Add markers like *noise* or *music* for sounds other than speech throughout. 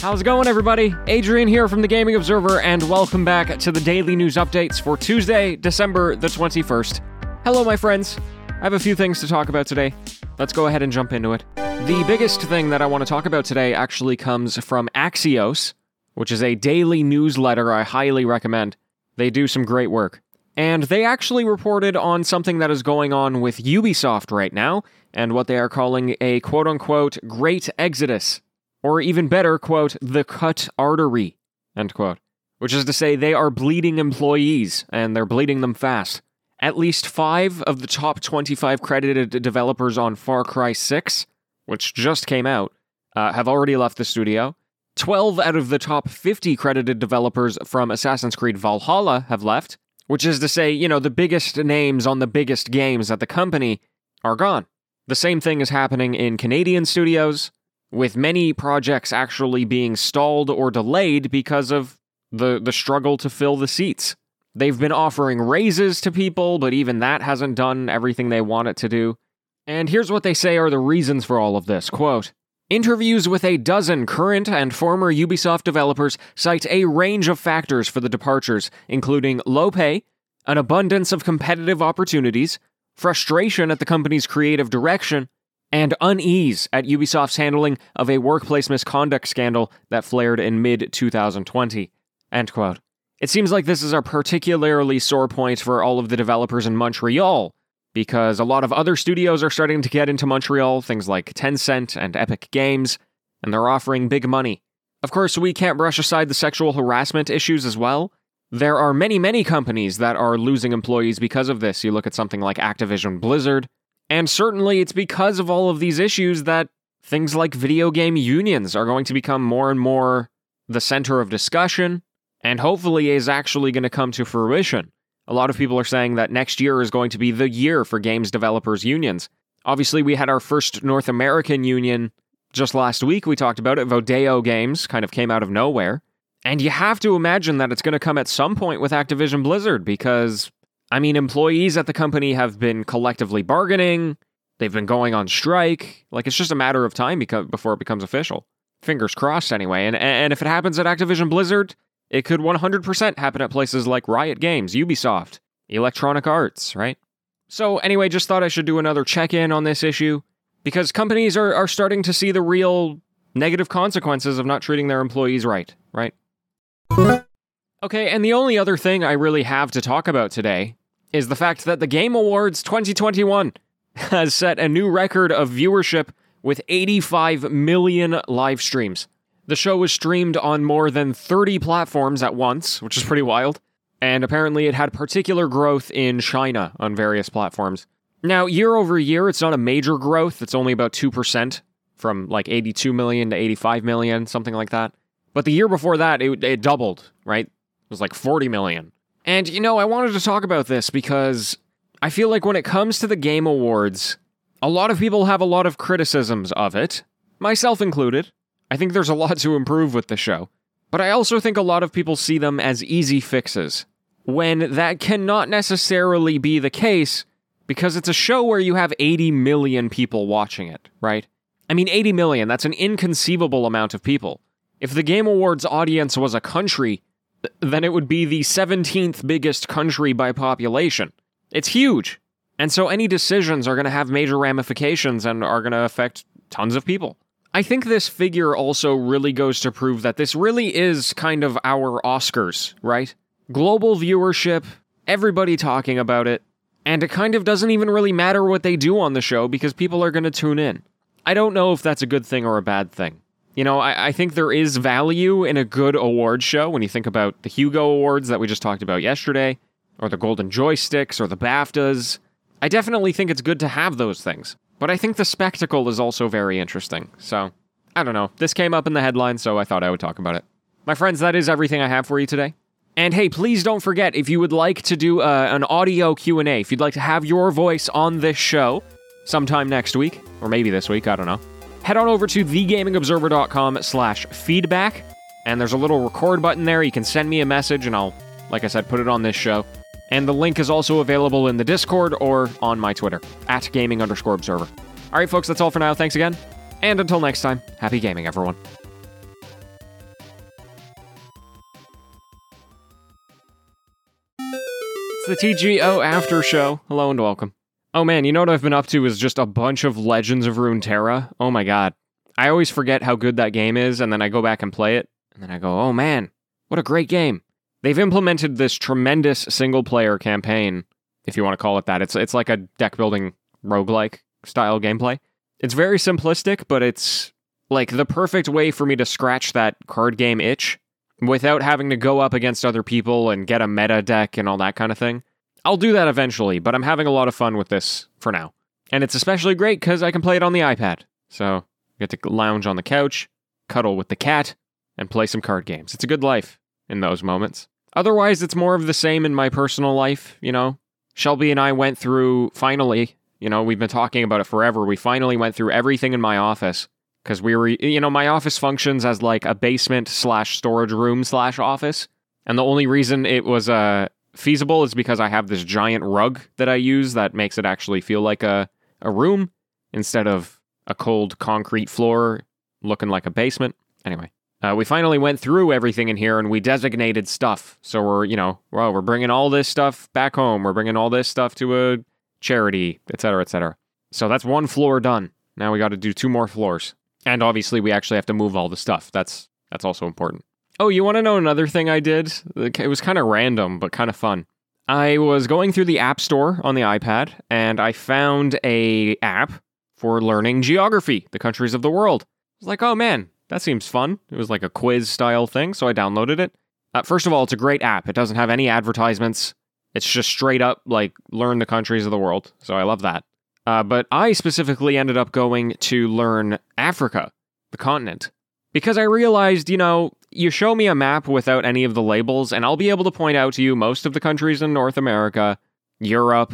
How's it going, everybody? Adrian here from the Gaming Observer, and welcome back to the daily news updates for Tuesday, December the 21st. Hello, my friends. I have a few things to talk about today. Let's go ahead and jump into it. The biggest thing that I want to talk about today actually comes from Axios, which is a daily newsletter I highly recommend. They do some great work. And they actually reported on something that is going on with Ubisoft right now, and what they are calling a quote unquote great exodus. Or even better, quote, the cut artery, end quote. Which is to say, they are bleeding employees, and they're bleeding them fast. At least five of the top 25 credited developers on Far Cry 6, which just came out, uh, have already left the studio. 12 out of the top 50 credited developers from Assassin's Creed Valhalla have left, which is to say, you know, the biggest names on the biggest games at the company are gone. The same thing is happening in Canadian studios, with many projects actually being stalled or delayed because of the, the struggle to fill the seats. They've been offering raises to people, but even that hasn't done everything they want it to do. And here's what they say are the reasons for all of this. Quote, Interviews with a dozen current and former Ubisoft developers cite a range of factors for the departures, including low pay, an abundance of competitive opportunities, frustration at the company's creative direction, and unease at Ubisoft's handling of a workplace misconduct scandal that flared in mid 2020. End quote. It seems like this is a particularly sore point for all of the developers in Montreal, because a lot of other studios are starting to get into Montreal, things like Tencent and Epic Games, and they're offering big money. Of course, we can't brush aside the sexual harassment issues as well. There are many, many companies that are losing employees because of this. You look at something like Activision Blizzard, and certainly it's because of all of these issues that things like video game unions are going to become more and more the center of discussion, and hopefully is actually going to come to fruition. A lot of people are saying that next year is going to be the year for games developers unions. Obviously, we had our first North American union just last week. We talked about it. Vodeo Games kind of came out of nowhere. And you have to imagine that it's going to come at some point with Activision Blizzard because, I mean, employees at the company have been collectively bargaining. They've been going on strike. Like, it's just a matter of time before it becomes official. Fingers crossed, anyway. And, and if it happens at Activision Blizzard, it could 100% happen at places like Riot Games, Ubisoft, Electronic Arts, right? So, anyway, just thought I should do another check in on this issue because companies are, are starting to see the real negative consequences of not treating their employees right, right? Okay, and the only other thing I really have to talk about today is the fact that the Game Awards 2021 has set a new record of viewership with 85 million live streams. The show was streamed on more than 30 platforms at once, which is pretty wild. And apparently, it had particular growth in China on various platforms. Now, year over year, it's not a major growth. It's only about 2%, from like 82 million to 85 million, something like that. But the year before that, it, it doubled, right? It was like 40 million. And, you know, I wanted to talk about this because I feel like when it comes to the Game Awards, a lot of people have a lot of criticisms of it, myself included. I think there's a lot to improve with the show, but I also think a lot of people see them as easy fixes, when that cannot necessarily be the case because it's a show where you have 80 million people watching it, right? I mean, 80 million, that's an inconceivable amount of people. If the Game Awards audience was a country, then it would be the 17th biggest country by population. It's huge. And so any decisions are going to have major ramifications and are going to affect tons of people. I think this figure also really goes to prove that this really is kind of our Oscars, right? Global viewership, everybody talking about it, and it kind of doesn't even really matter what they do on the show because people are going to tune in. I don't know if that's a good thing or a bad thing. You know, I, I, think there is value in a good award show when you think about the Hugo Awards that we just talked about yesterday, or the Golden Joysticks, or the BAFTAs. I definitely think it's good to have those things. But I think the spectacle is also very interesting. So, I don't know. This came up in the headline, so I thought I would talk about it. My friends, that is everything I have for you today. And hey, please don't forget if you would like to do uh, an audio Q&A, if you'd like to have your voice on this show sometime next week, or maybe this week, I don't know head on over to thegamingobserver.com slash feedback, and there's a little record button there. You can send me a message, and I'll, like I said, put it on this show. And the link is also available in the Discord or on my Twitter, at gaming underscore observer. All right, folks, that's all for now. Thanks again. And until next time, happy gaming, everyone. It's the TGO After Show. Hello and welcome. Oh man, you know what I've been up to is just a bunch of Legends of Runeterra. Oh my god. I always forget how good that game is, and then I go back and play it, and then I go, oh man, what a great game. They've implemented this tremendous single player campaign, if you want to call it that. It's it's like a deck building roguelike style gameplay. It's very simplistic, but it's like the perfect way for me to scratch that card game itch without having to go up against other people and get a meta deck and all that kind of thing. I'll do that eventually, but I'm having a lot of fun with this for now. And it's especially great because I can play it on the iPad. So I get to lounge on the couch, cuddle with the cat, and play some card games. It's a good life in those moments. Otherwise, it's more of the same in my personal life, you know? Shelby and I went through, finally, you know, we've been talking about it forever. We finally went through everything in my office because we were, you know, my office functions as like a basement slash storage room slash office. And the only reason it was uh, feasible is because I have this giant rug that I use that makes it actually feel like a, a room instead of a cold concrete floor looking like a basement. Anyway, uh, we finally went through everything in here and we designated stuff. So we're, you know, well, we're bringing all this stuff back home. We're bringing all this stuff to a charity, etc., etc. So that's one floor done. Now we got to do two more floors. And obviously, we actually have to move all the stuff. That's that's also important. Oh, you want to know another thing I did? It was kind of random, but kind of fun. I was going through the App Store on the iPad, and I found a app for learning geography, the countries of the world. I was like, oh man, that seems fun. It was like a quiz style thing, so I downloaded it. Uh, first of all, it's a great app. It doesn't have any advertisements. It's just straight up like learn the countries of the world. So I love that. Uh, but I specifically ended up going to learn Africa, the continent, because I realized, you know, you show me a map without any of the labels, and I'll be able to point out to you most of the countries in North America, Europe,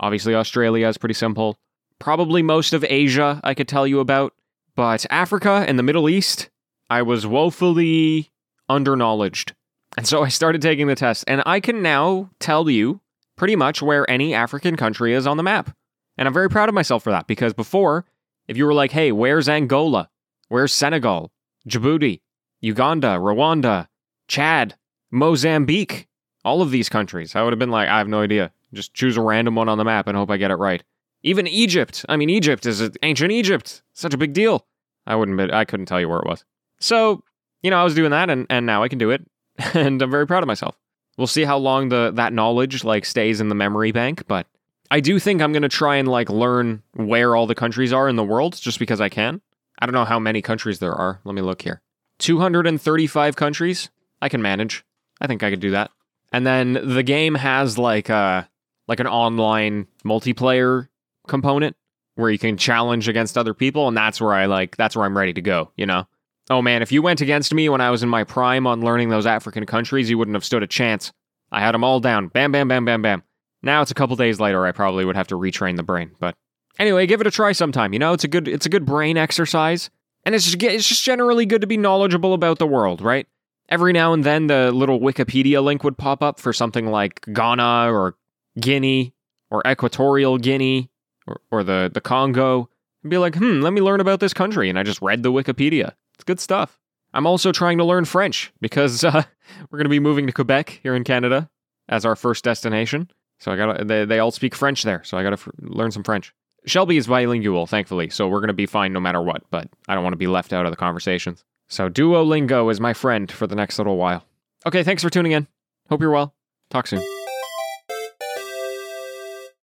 obviously Australia is pretty simple, probably most of Asia I could tell you about, but Africa and the Middle East, I was woefully underknowledged. And so I started taking the test, and I can now tell you pretty much where any African country is on the map. And I'm very proud of myself for that because before, if you were like, hey, where's Angola? Where's Senegal? Djibouti? Uganda? Rwanda? Chad? Mozambique? All of these countries. I would have been like, I have no idea. Just choose a random one on the map and hope I get it right. Even Egypt. I mean, Egypt is ancient Egypt. Such a big deal. I wouldn't. I couldn't tell you where it was. So, you know, I was doing that, and, and now I can do it, *laughs* and I'm very proud of myself. We'll see how long the that knowledge like stays in the memory bank, but I do think I'm to try and like learn where all the countries are in the world just because I can. I don't know how many countries there are. Let me look here. 235 countries. I can manage. I think I could do that. And then the game has like a uh, like an online multiplayer component where you can challenge against other people and that's where I like that's where I'm ready to go, you know. Oh man, if you went against me when I was in my prime on learning those African countries, you wouldn't have stood a chance. I had them all down. Bam bam bam bam bam. Now it's a couple days later. I probably would have to retrain the brain, but anyway, give it a try sometime. You know, it's a good it's a good brain exercise, and it's just it's just generally good to be knowledgeable about the world, right? Every now and then, the little Wikipedia link would pop up for something like Ghana or Guinea or Equatorial Guinea or, or the the Congo, and be like, hmm, let me learn about this country, and I just read the Wikipedia. It's good stuff. I'm also trying to learn French because *laughs* uh, we're going to be moving to Quebec here in Canada as our first destination. So I got they they all speak French there, so I got to learn some French. Shelby is bilingual, thankfully, so we're going to be fine no matter what, but I don't want to be left out of the conversations. So Duolingo is my friend for the next little while. Okay, thanks for tuning in. Hope you're well. Talk soon.